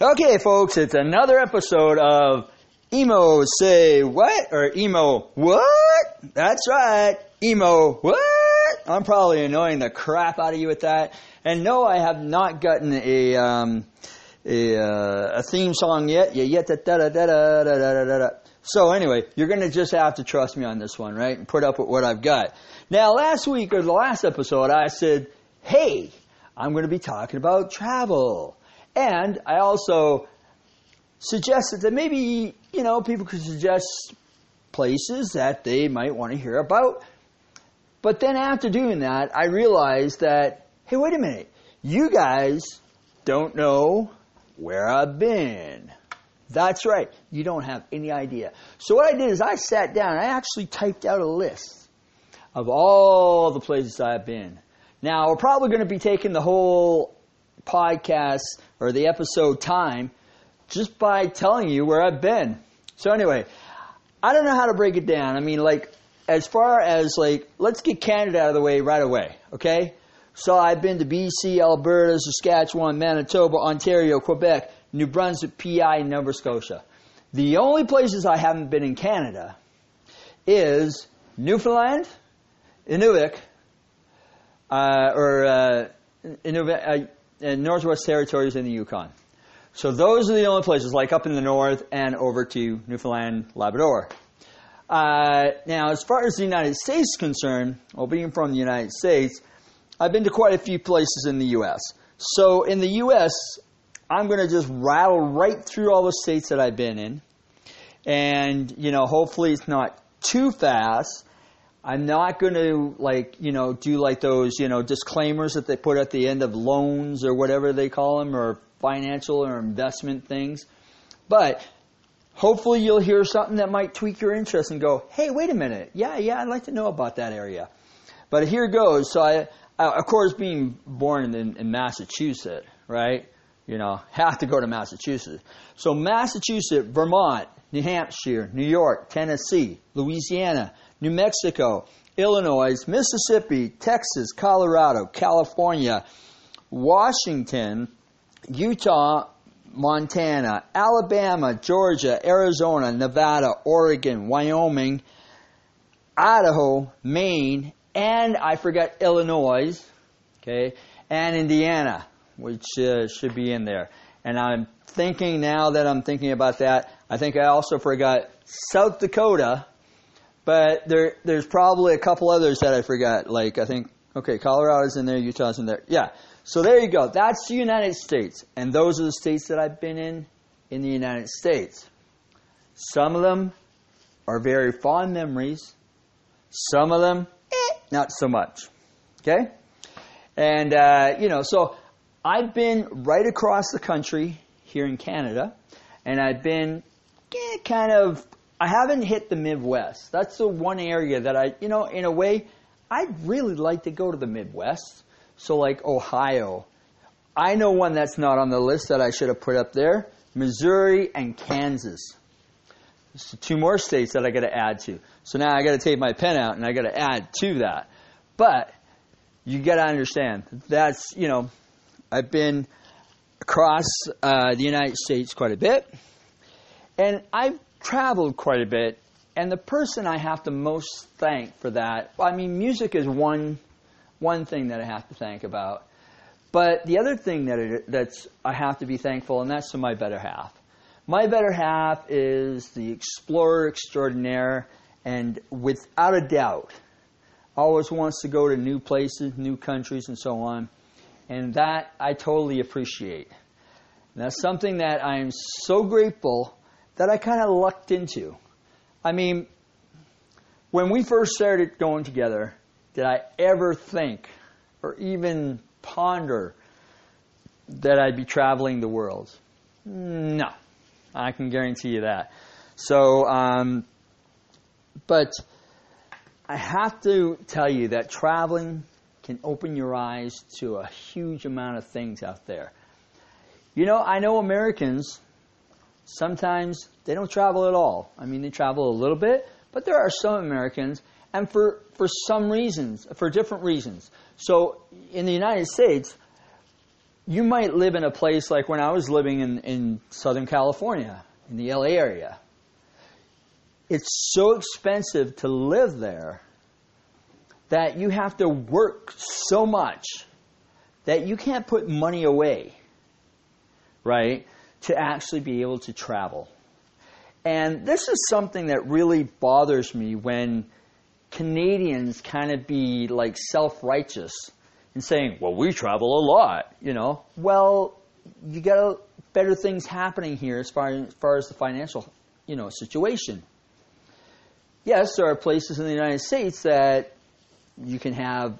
Okay, folks, it's another episode of Emo Say What? Or Emo What? That's right. Emo What? I'm probably annoying the crap out of you with that. And no, I have not gotten a, um, a, uh, a theme song yet. Yeah, yet da da da da da da da da. So anyway, you're gonna just have to trust me on this one, right? And put up with what I've got. Now, last week or the last episode, I said, hey, I'm gonna be talking about travel. And I also suggested that maybe, you know, people could suggest places that they might want to hear about. But then after doing that, I realized that, hey, wait a minute, you guys don't know where I've been. That's right, you don't have any idea. So what I did is I sat down, I actually typed out a list of all the places I've been. Now, we're probably going to be taking the whole podcast or the episode time just by telling you where I've been. So anyway, I don't know how to break it down. I mean, like, as far as like, let's get Canada out of the way right away, okay? So I've been to BC, Alberta, Saskatchewan, Manitoba, Ontario, Quebec, New Brunswick, PEI, Nova Scotia. The only places I haven't been in Canada is Newfoundland, Inuvik, uh, or uh, Inuvik, uh, Northwest Territories and the Yukon. So those are the only places, like up in the north and over to Newfoundland, Labrador. Uh, now, as far as the United States is concerned, well, being from the United States, I've been to quite a few places in the U.S. So in the U.S., I'm going to just rattle right through all the states that I've been in, and you know, hopefully it's not too fast. I'm not going to like you know do like those you know disclaimers that they put at the end of loans or whatever they call them or financial or investment things, but hopefully you'll hear something that might tweak your interest and go, hey, wait a minute, yeah, yeah, I'd like to know about that area. But here goes. So I, of course, being born in, in Massachusetts, right? You know, have to go to Massachusetts. So Massachusetts, Vermont, New Hampshire, New York, Tennessee, Louisiana, New Mexico, Illinois, Mississippi, Texas, Colorado, California, Washington, Utah, Montana, Alabama, Georgia, Arizona, Nevada, Oregon, Wyoming, Idaho, Maine, and I forgot Illinois, okay, and Indiana, which uh, should be in there. And I'm thinking now that I'm thinking about that, I think I also forgot South Dakota, but there there's probably a couple others that I forgot. Like I think okay, Colorado's in there, Utah's in there. Yeah. So there you go. That's the United States. And those are the states that I've been in in the United States. Some of them are very fond memories. Some of them, eh, not so much. Okay? And, uh, you know, so I've been right across the country here in Canada. And I've been eh, kind of, I haven't hit the Midwest. That's the one area that I, you know, in a way, I'd really like to go to the Midwest so, like Ohio, I know one that's not on the list that I should have put up there Missouri and Kansas. So two more states that I got to add to. So now I got to take my pen out and I got to add to that. But you got to understand that's you know I've been across uh, the United States quite a bit, and I've traveled quite a bit. And the person I have to most thank for that, I mean, music is one one thing that I have to thank about. But the other thing that it, that's I have to be thankful, and that's to my better half. My better half is the explorer extraordinaire, and without a doubt, always wants to go to new places, new countries, and so on. And that I totally appreciate. And that's something that I am so grateful that I kind of lucked into. I mean, when we first started going together, did I ever think or even ponder that I'd be traveling the world? No, I can guarantee you that. So, um, but I have to tell you that traveling can open your eyes to a huge amount of things out there. You know, I know Americans, sometimes they don't travel at all. I mean, they travel a little bit, but there are some Americans and for, for some reasons, for different reasons. So in the United States, you might live in a place like when I was living in, in Southern California, in the LA area. It's so expensive to live there that you have to work so much that you can't put money away, right, to actually be able to travel. And this is something that really bothers me when Canadians kind of be like self righteous and saying, well, we travel a lot, you know. Well, you got better things happening here as far, as far as the financial, you know, situation. Yes, there are places in the United States that you can have,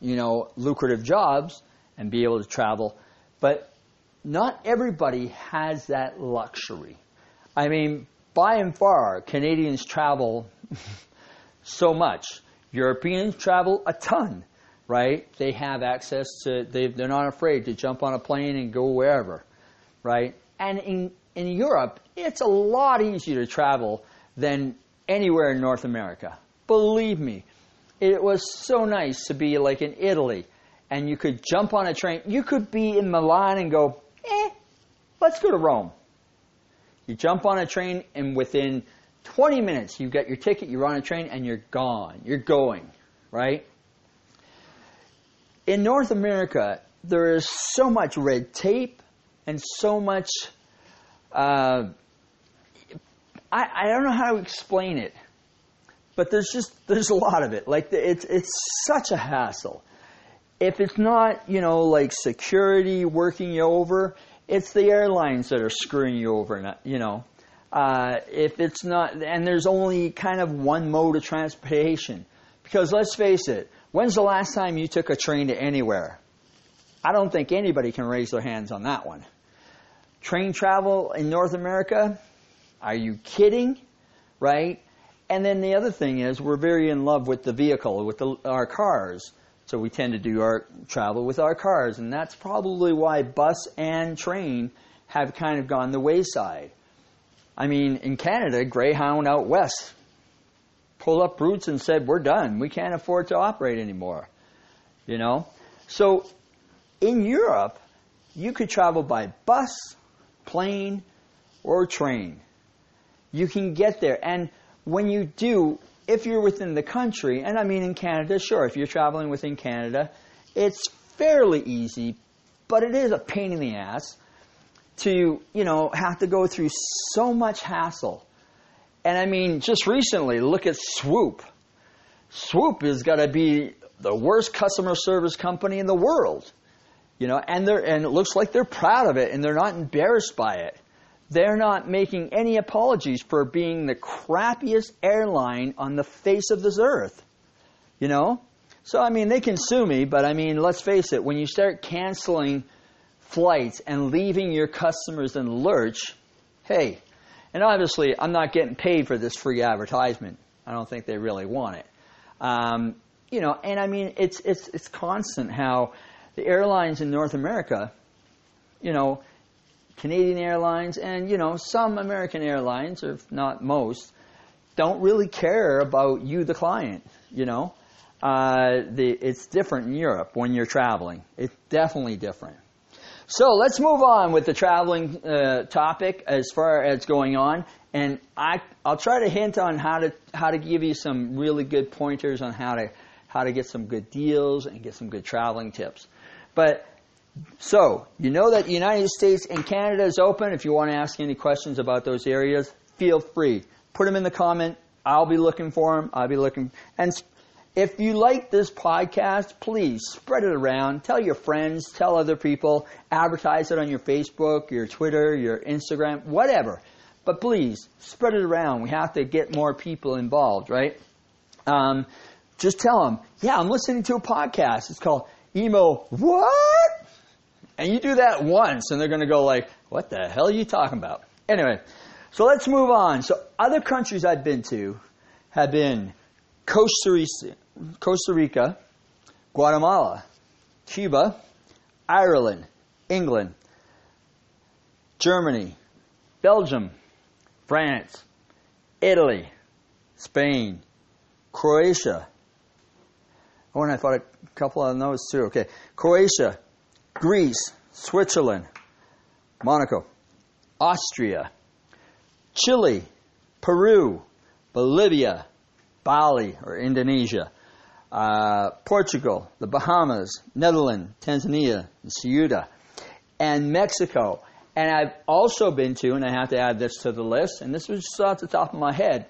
you know, lucrative jobs and be able to travel, but not everybody has that luxury. I mean, by and far, Canadians travel so much. Europeans travel a ton, right? They have access to, they, they're not afraid to jump on a plane and go wherever, right? And in, in Europe, it's a lot easier to travel than anywhere in North America. Believe me, it was so nice to be like in Italy and you could jump on a train. You could be in Milan and go, let's go to Rome. You jump on a train, and within 20 minutes, you get your ticket, you're on a train, and you're gone. You're going, right? In North America, there is so much red tape and so much. Uh, I, I don't know how to explain it, but there's just there's a lot of it. Like it's it's such a hassle. If it's not you know like security working you over, it's the airlines that are screwing you over, you know. Uh, if it's not, and there's only kind of one mode of transportation. Because let's face it, when's the last time you took a train to anywhere? I don't think anybody can raise their hands on that one. Train travel in North America? Are you kidding? Right? And then the other thing is, we're very in love with the vehicle, with the, our cars. So we tend to do our travel with our cars, and that's probably why bus and train have kind of gone the wayside. I mean, in Canada, Greyhound out west pulled up roots and said, "We're done. We can't afford to operate anymore." You know, so in Europe, you could travel by bus, plane, or train. You can get there, and when you do, if you're within the country, and I mean in Canada, sure, if you're traveling within Canada, it's fairly easy, but it is a pain in the ass to, you know, have to go through so much hassle. And I mean, just recently, look at Swoop. Swoop has got to be the worst customer service company in the world. You know, and they're and it looks like they're proud of it and they're not embarrassed by it. They're not making any apologies for being the crappiest airline on the face of this earth. You know? So, I mean, they can sue me, but I mean, let's face it, when you start canceling flights and leaving your customers in lurch, hey, and obviously, I'm not getting paid for this free advertisement. I don't think they really want it. Um, you know, and I mean, it's, it's, it's constant how the airlines in North America, you know, Canadian Airlines and, you know, some American airlines, if not most, don't really care about you, the client, you know. Uh, the, it's different in Europe when you're traveling. It's definitely different. So let's move on with the traveling uh, topic as far as going on, and I, I'll try to hint on how to how to give you some really good pointers on how to how to get some good deals and get some good traveling tips. But so, you know that the United States and Canada is open. If you want to ask any questions about those areas, feel free. Put them in the comment. I'll be looking for them. I'll be looking. And if you like this podcast, please spread it around. Tell your friends, tell other people, advertise it on your Facebook, your Twitter, your Instagram, whatever. But please spread it around. We have to get more people involved, right? Um, just tell them, yeah, I'm listening to a podcast. It's called Emo What? And you do that once, and they're going to go like, "What the hell are you talking about?" Anyway, so let's move on. So other countries I've been to have been Costa Rica, Costa Rica Guatemala, Cuba, Ireland, England, Germany, Belgium, France, Italy, Spain, Croatia. Oh, and I thought a couple of those too. Okay. Croatia, Greece, Switzerland, Monaco, Austria, Chile, Peru, Bolivia, Bali or Indonesia, uh, Portugal, the Bahamas, Netherlands, Tanzania, and Ceuta, and Mexico. And I've also been to, and I have to add this to the list, and this was just off the top of my head.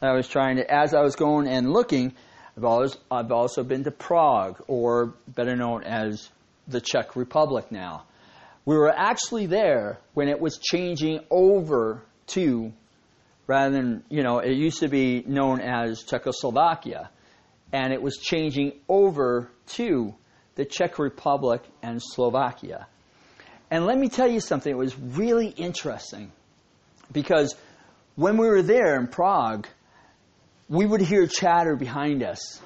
I was trying to, as I was going and looking, I've, always, I've also been to Prague, or better known as the Czech Republic now. We were actually there when it was changing over to, rather than, you know, it used to be known as Czechoslovakia, and it was changing over to the Czech Republic and Slovakia. And let me tell you something, it was really interesting because when we were there in Prague, we would hear chatter behind us.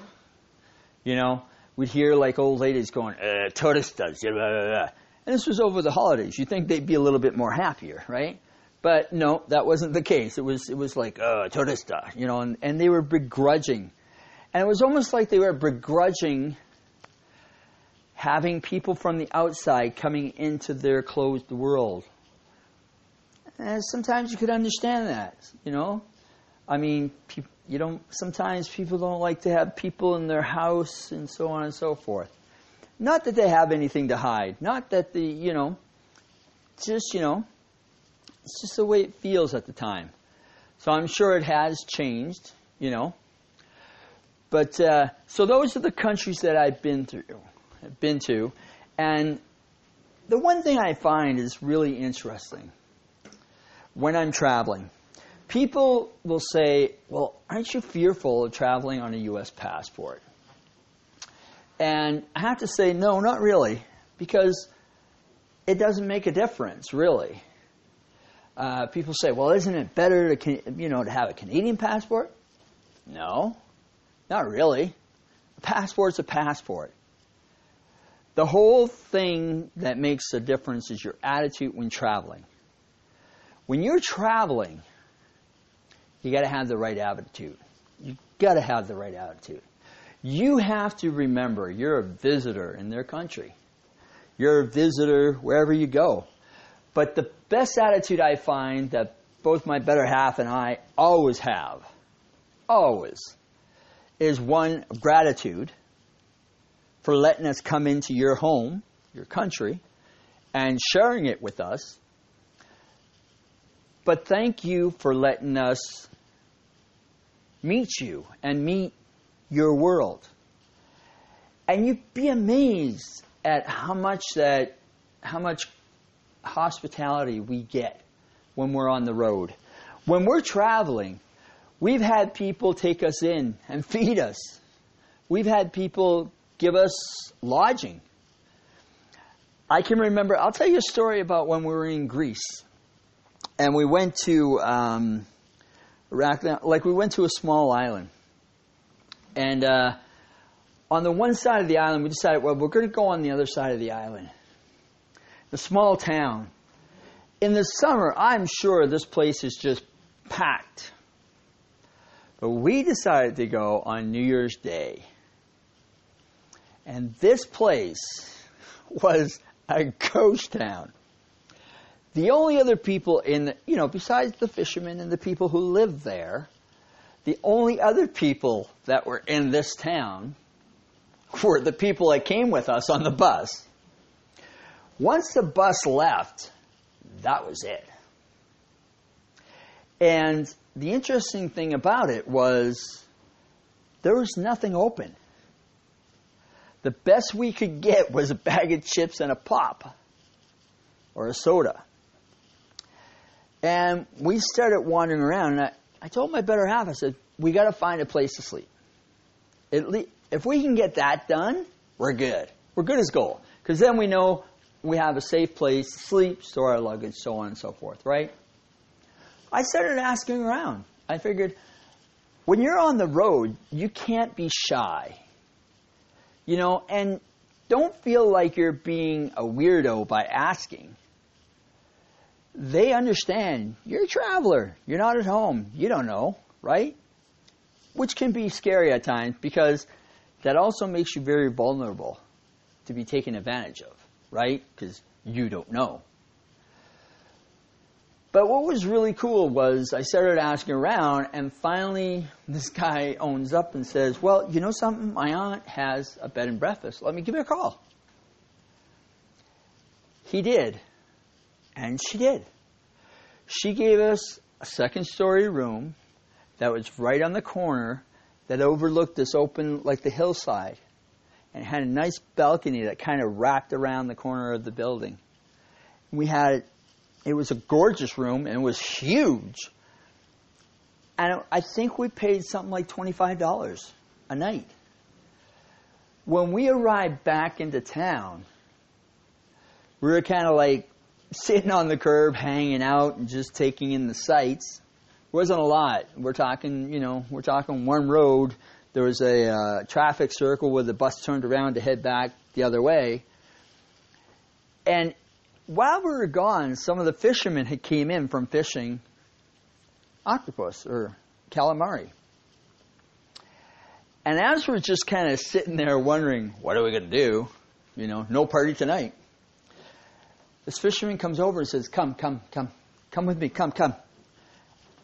You know, we'd hear like old ladies going, uh, turistas, blah, blah, blah. and this was over the holidays. You'd think they'd be a little bit more happier, right? But no, that wasn't the case. It was it was like uh, turista, you know, and, and they were begrudging, and it was almost like they were begrudging having people from the outside coming into their closed world. And sometimes you could understand that, you know. I mean, you don't. Sometimes people don't like to have people in their house and so on and so forth. Not that they have anything to hide. Not that the you know. Just you know. It's just the way it feels at the time. So I'm sure it has changed, you know. But uh, so those are the countries that I've been through have been to. And the one thing I find is really interesting when I'm traveling. People will say, Well, aren't you fearful of traveling on a U.S. passport? And I have to say, No, not really, because it doesn't make a difference, really. Uh, people say, Well, isn't it better to, you know, to have a Canadian passport? No, not really. A passport's a passport. The whole thing that makes a difference is your attitude when traveling. When you're traveling, you got to have the right attitude. You got to have the right attitude. You have to remember you're a visitor in their country. You're a visitor wherever you go. But the best attitude I find that both my better half and I always have, always, is one of gratitude for letting us come into your home, your country, and sharing it with us. But thank you for letting us meet you and meet your world. And you'd be amazed at how much that how much hospitality we get when we're on the road. When we're traveling, we've had people take us in and feed us. We've had people give us lodging. I can remember, I'll tell you a story about when we were in Greece. And we went to, um, like, we went to a small island. And uh, on the one side of the island, we decided, well, we're going to go on the other side of the island. The small town. In the summer, I'm sure this place is just packed. But we decided to go on New Year's Day. And this place was a ghost town. The only other people in, you know, besides the fishermen and the people who lived there, the only other people that were in this town were the people that came with us on the bus. Once the bus left, that was it. And the interesting thing about it was there was nothing open the best we could get was a bag of chips and a pop or a soda. And we started wandering around, and I, I told my better half, I said, we got to find a place to sleep. At Le- if we can get that done, we're good. We're good as gold. Because then we know we have a safe place to sleep, store our luggage, so on and so forth, right? I started asking around. I figured, when you're on the road, you can't be shy. You know, and don't feel like you're being a weirdo by asking. They understand you're a traveler. You're not at home. You don't know, right? Which can be scary at times because that also makes you very vulnerable to be taken advantage of, right? Because you don't know. But what was really cool was I started asking around, and finally, this guy owns up and says, Well, you know something? My aunt has a bed and breakfast. Let me give her a call. He did. And she did. She gave us a second story room that was right on the corner that overlooked this open, like the hillside, and had a nice balcony that kind of wrapped around the corner of the building. We had, it was a gorgeous room and it was huge. And I think we paid something like $25 a night. When we arrived back into town, we were kind of like sitting on the curb, hanging out, and just taking in the sights. Wasn't a lot. We're talking, you know, we're talking one road. There was a uh, traffic circle where the bus turned around to head back the other way. And while we were gone, some of the fishermen had came in from fishing octopus or calamari. And as we're just kind of sitting there wondering, what are we going to do? You know, no party tonight. This fisherman comes over and says, Come, come, come, come with me, come, come.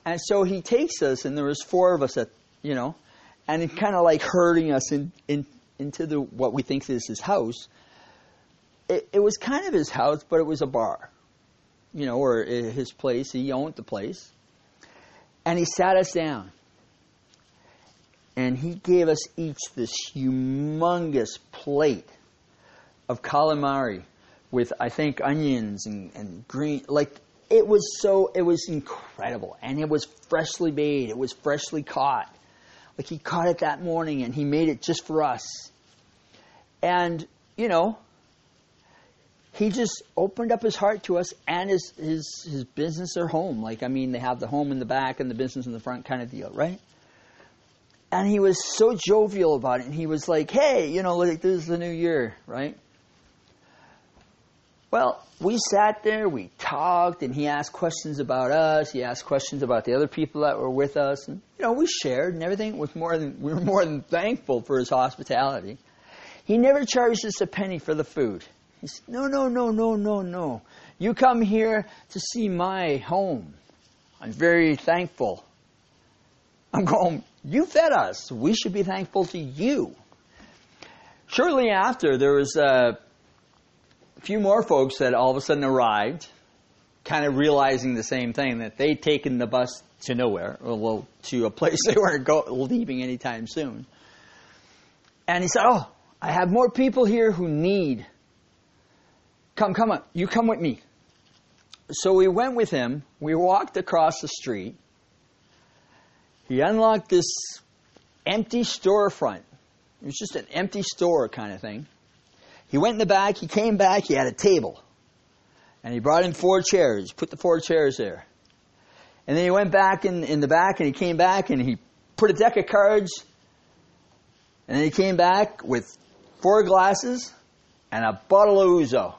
And so he takes us, and there was four of us at, you know, and he kind of like herding us in, in into the what we think is his house. It, it was kind of his house, but it was a bar, you know, or eh, his place. He owned the place, and he sat us down, and he gave us each this humongous plate of calamari with I think onions and, and green like it was so it was incredible. And it was freshly made. It was freshly caught. Like he caught it that morning and he made it just for us. And you know he just opened up his heart to us and his his his business or home. Like i mean they have the home in the back and the business in the front kind of deal right? And he was so jovial about it. And he was like hey you know like this is the new year right well, we sat there, we talked, and he asked questions about us. He asked questions about the other people that were with us, and you know, we shared and everything. Was more than we were more than thankful for his hospitality. He never charged us a penny for the food. He said, "No, no, no, no, no, no. You come here to see my home. I'm very thankful." I'm going. You fed us. We should be thankful to you. Shortly after, there was a few more folks that all of a sudden arrived, kind of realizing the same thing that they'd taken the bus to nowhere, or well, to a place they weren't go- leaving anytime soon. And he said, "Oh, I have more people here who need. Come, come on, you come with me." So we went with him. We walked across the street. He unlocked this empty storefront. It was just an empty store kind of thing. He went in the back, he came back, he had a table. And he brought in four chairs, put the four chairs there. And then he went back in, in the back and he came back and he put a deck of cards. And then he came back with four glasses and a bottle of Ouzo.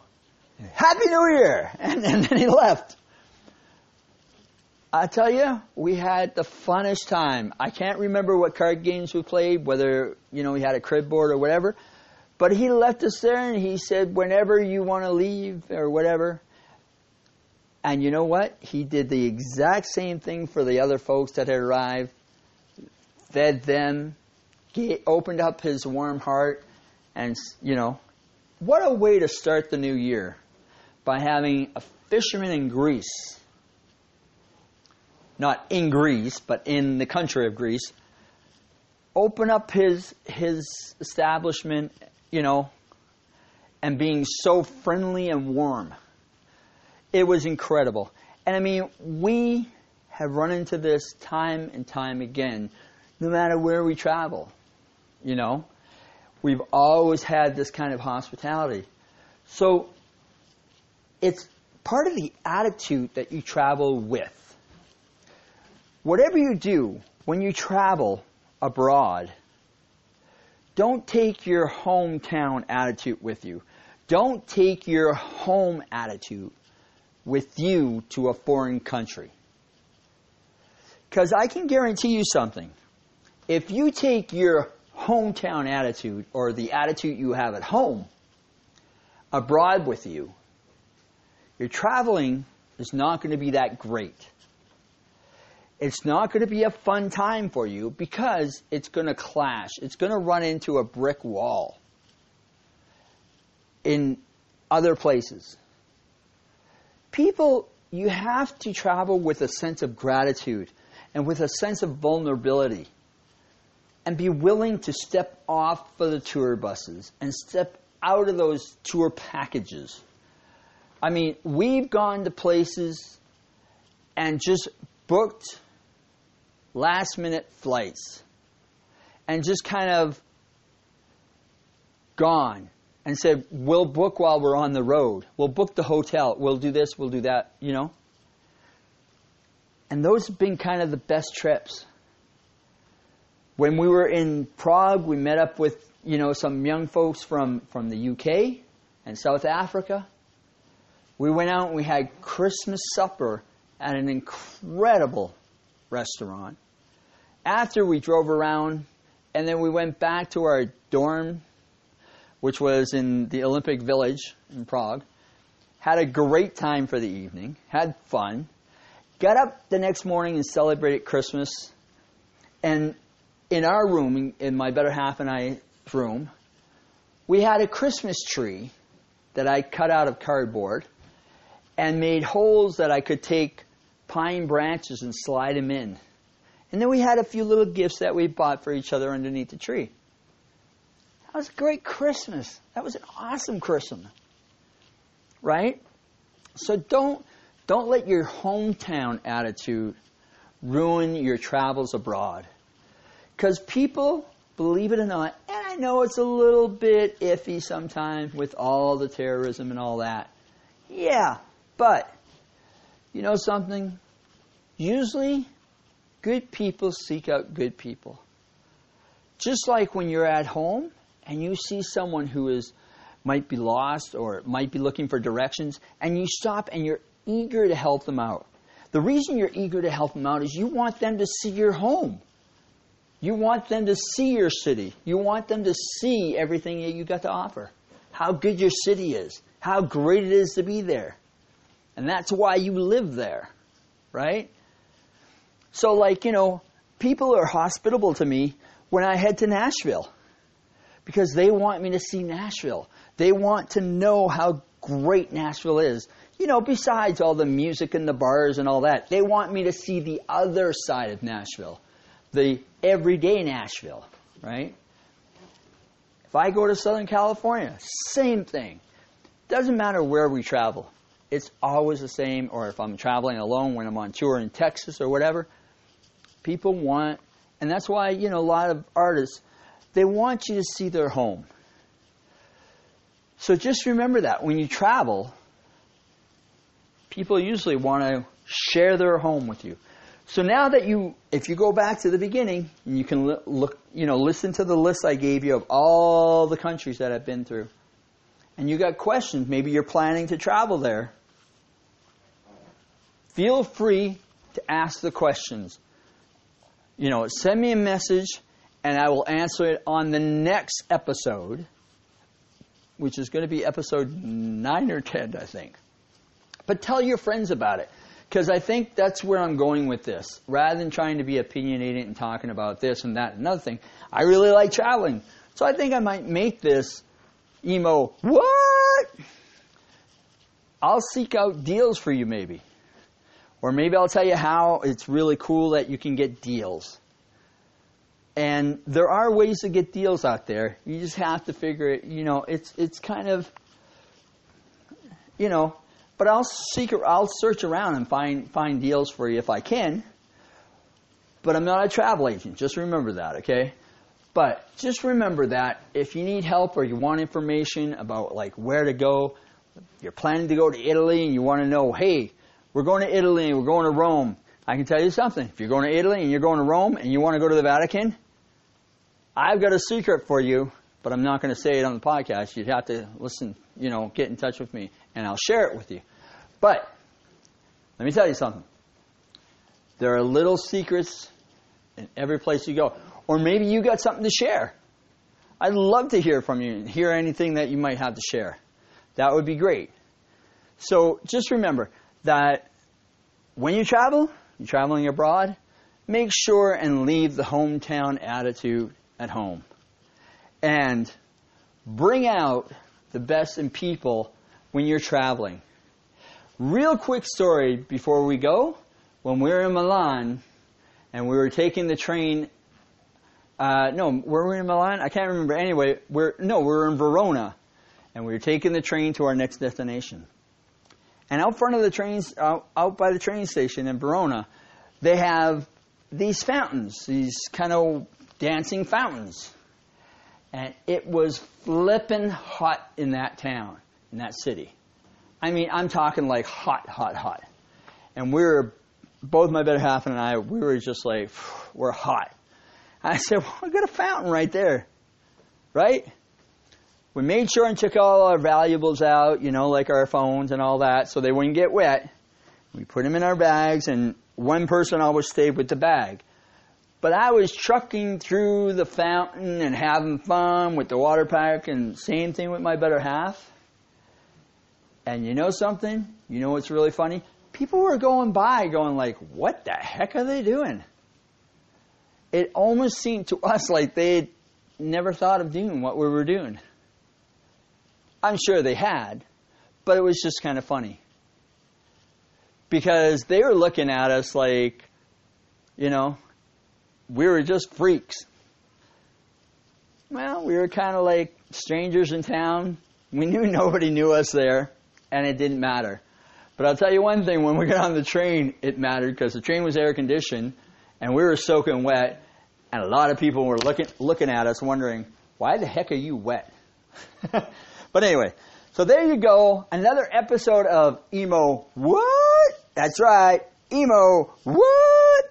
Happy New Year! And, and then he left. I tell you, we had the funnest time. I can't remember what card games we played, whether, you know, we had a crib board or whatever. But he left us there and he said, whenever you want to leave or whatever. And you know what? He did the exact same thing for the other folks that had arrived, fed them, he opened up his warm heart, and, you know, what a way to start the new year by having a fisherman in Greece, not in Greece, but in the country of Greece, open up his his establishment you know, and being so friendly and warm. It was incredible. And I mean, we have run into this time and time again, no matter where we travel. You know, we've always had this kind of hospitality. So it's part of the attitude that you travel with. Whatever you do when you travel abroad, don't take your hometown attitude with you. Don't take your home attitude with you to a foreign country. Because I can guarantee you something. If you take your hometown attitude or the attitude you have at home abroad with you, your traveling is not going to be that great. It's not going to be a fun time for you because it's going to clash. It's going to run into a brick wall in other places. People, you have to travel with a sense of gratitude and with a sense of vulnerability and be willing to step off of the tour buses and step out of those tour packages. I mean, we've gone to places and just booked last minute flights and just kind of gone and said, We'll book while we're on the road. We'll book the hotel. We'll do this, we'll do that, you know? And those have been kind of the best trips. When we were in Prague, we met up with, you know, some young folks from, from the UK and South Africa. We went out and we had Christmas supper at an incredible restaurant. After we drove around and then we went back to our dorm, which was in the Olympic Village in Prague. Had a great time for the evening, had fun. Got up the next morning and celebrated Christmas. And in our room, in my better half and I room, we had a Christmas tree that I cut out of cardboard and made holes that I could take pine branches and slide them in. And then we had a few little gifts that we bought for each other underneath the tree. That was a great Christmas. That was an awesome Christmas. Right? So don't don't let your hometown attitude ruin your travels abroad. Because people, believe it or not, and I know it's a little bit iffy sometimes with all the terrorism and all that. Yeah, but you know something? Usually, good people seek out good people. Just like when you're at home and you see someone who is might be lost or might be looking for directions, and you stop and you're eager to help them out. The reason you're eager to help them out is you want them to see your home. You want them to see your city. You want them to see everything that you got to offer. How good your city is. How great it is to be there. And that's why you live there, right? So, like, you know, people are hospitable to me when I head to Nashville because they want me to see Nashville. They want to know how great Nashville is. You know, besides all the music and the bars and all that, they want me to see the other side of Nashville, the everyday Nashville, right? If I go to Southern California, same thing. Doesn't matter where we travel. It's always the same, or if I'm traveling alone when I'm on tour in Texas or whatever, people want, and that's why, you know, a lot of artists, they want you to see their home. So just remember that when you travel, people usually want to share their home with you. So now that you, if you go back to the beginning, you can look, you know, listen to the list I gave you of all the countries that I've been through, and you got questions. Maybe you're planning to travel there. Feel free to ask the questions. You know, send me a message, and I will answer it on the next episode, which is going to be episode nine or ten, I think. But tell your friends about it. Because I think that's where I'm going with this. Rather than trying to be opinionated and talking about this and that and another thing, I really like traveling. So I think I might make this emo, what? I'll seek out deals for you maybe. Or maybe I'll tell you how it's really cool that you can get deals. And there are ways to get deals out there. You just have to figure it, you know, it's it's kind of you know, but I'll seek, I'll search around and find find deals for you if I can. But I'm not a travel agent. Just remember that, okay? But just remember that if you need help or you want information about like where to go, you're planning to go to Italy and you want to know, hey, we're going to Italy and we're going to Rome. I can tell you something. If you're going to Italy and you're going to Rome and you want to go to the Vatican, I've got a secret for you, but I'm not going to say it on the podcast. You'd have to listen, you know, get in touch with me and I'll share it with you. But let me tell you something. There are little secrets in every place you go. Or maybe you got something to share. I'd love to hear from you and hear anything that you might have to share. That would be great. So just remember that when you travel, you're traveling abroad, make sure and leave the hometown attitude at home. And bring out the best in people when you're traveling. Real quick story before we go. When we were in Milan and we were taking the train, uh, no, were we in Milan? I can't remember. Anyway, we're no, we were in Verona, and we were taking the train to our next destination. And out front of the trains, out, out by the train station in Verona, they have these fountains, these kind of dancing fountains. And it was flippin' hot in that town, in that city. I mean, I'm talking like hot, hot, hot. And we were, both my better half and I, we were just like, we're hot. I said, well, we got a fountain right there, right? We made sure and took all our valuables out, you know, like our phones and all that, so they wouldn't get wet. We put them in our bags, and one person always stayed with the bag. But I was trucking through the fountain and having fun with the water park, and same thing with my better half. And you know something? You know what's really funny? People were going by going like, what the heck are they doing? It almost seemed to us like they'd never thought of doing what we were doing. I'm sure they had, but it was just kind of funny. Because they were looking at us like, you know, we were just freaks. Well, we were kind of like strangers in town. We knew nobody knew us there, and it didn't matter. But I'll tell you one thing when we got on the train, it mattered because the train was air conditioned, and we were soaking wet, and a lot of people were looking, looking at us wondering, why the heck are you wet? But anyway, so there you go. Another episode of Emo What? That's right. Emo What?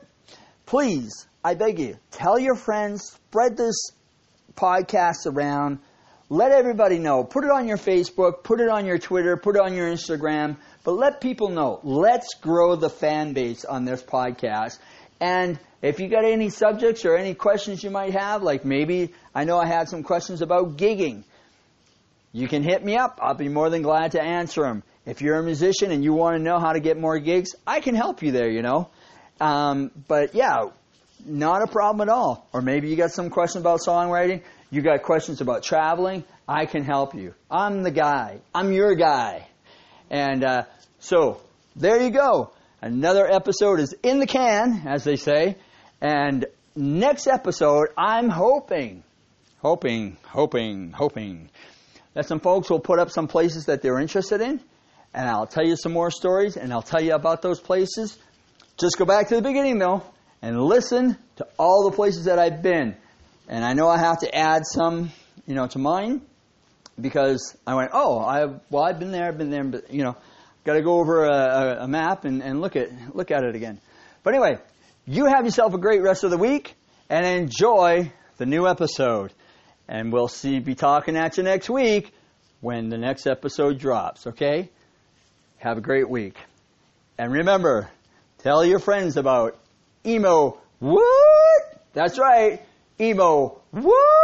Please, I beg you, tell your friends, spread this podcast around. Let everybody know. Put it on your Facebook, put it on your Twitter, put it on your Instagram, but let people know. Let's grow the fan base on this podcast. And if you got any subjects or any questions you might have, like maybe I know I had some questions about gigging you can hit me up. I'll be more than glad to answer them. If you're a musician and you want to know how to get more gigs, I can help you there, you know. Um, but yeah, not a problem at all. Or maybe you got some question about songwriting. You got questions about traveling. I can help you. I'm the guy. I'm your guy. And uh, so there you go. Another episode is in the can, as they say. And next episode, I'm hoping, hoping, hoping, hoping that some folks will put up some places that they're interested in, and I'll tell you some more stories, and I'll tell you about those places. Just go back to the beginning, though, and listen to all the places that I've been. And I know I have to add some, you know, to mine because I went, oh, I well, I've been there, I've been there, but you know, got to go over a, a, map and, and look at look at it again. But anyway, you have yourself a great rest of the week and enjoy the new episode. And we'll see, be talking at you next week when the next episode drops, okay? Have a great week. And remember, tell your friends about Emo What? That's right, Emo What?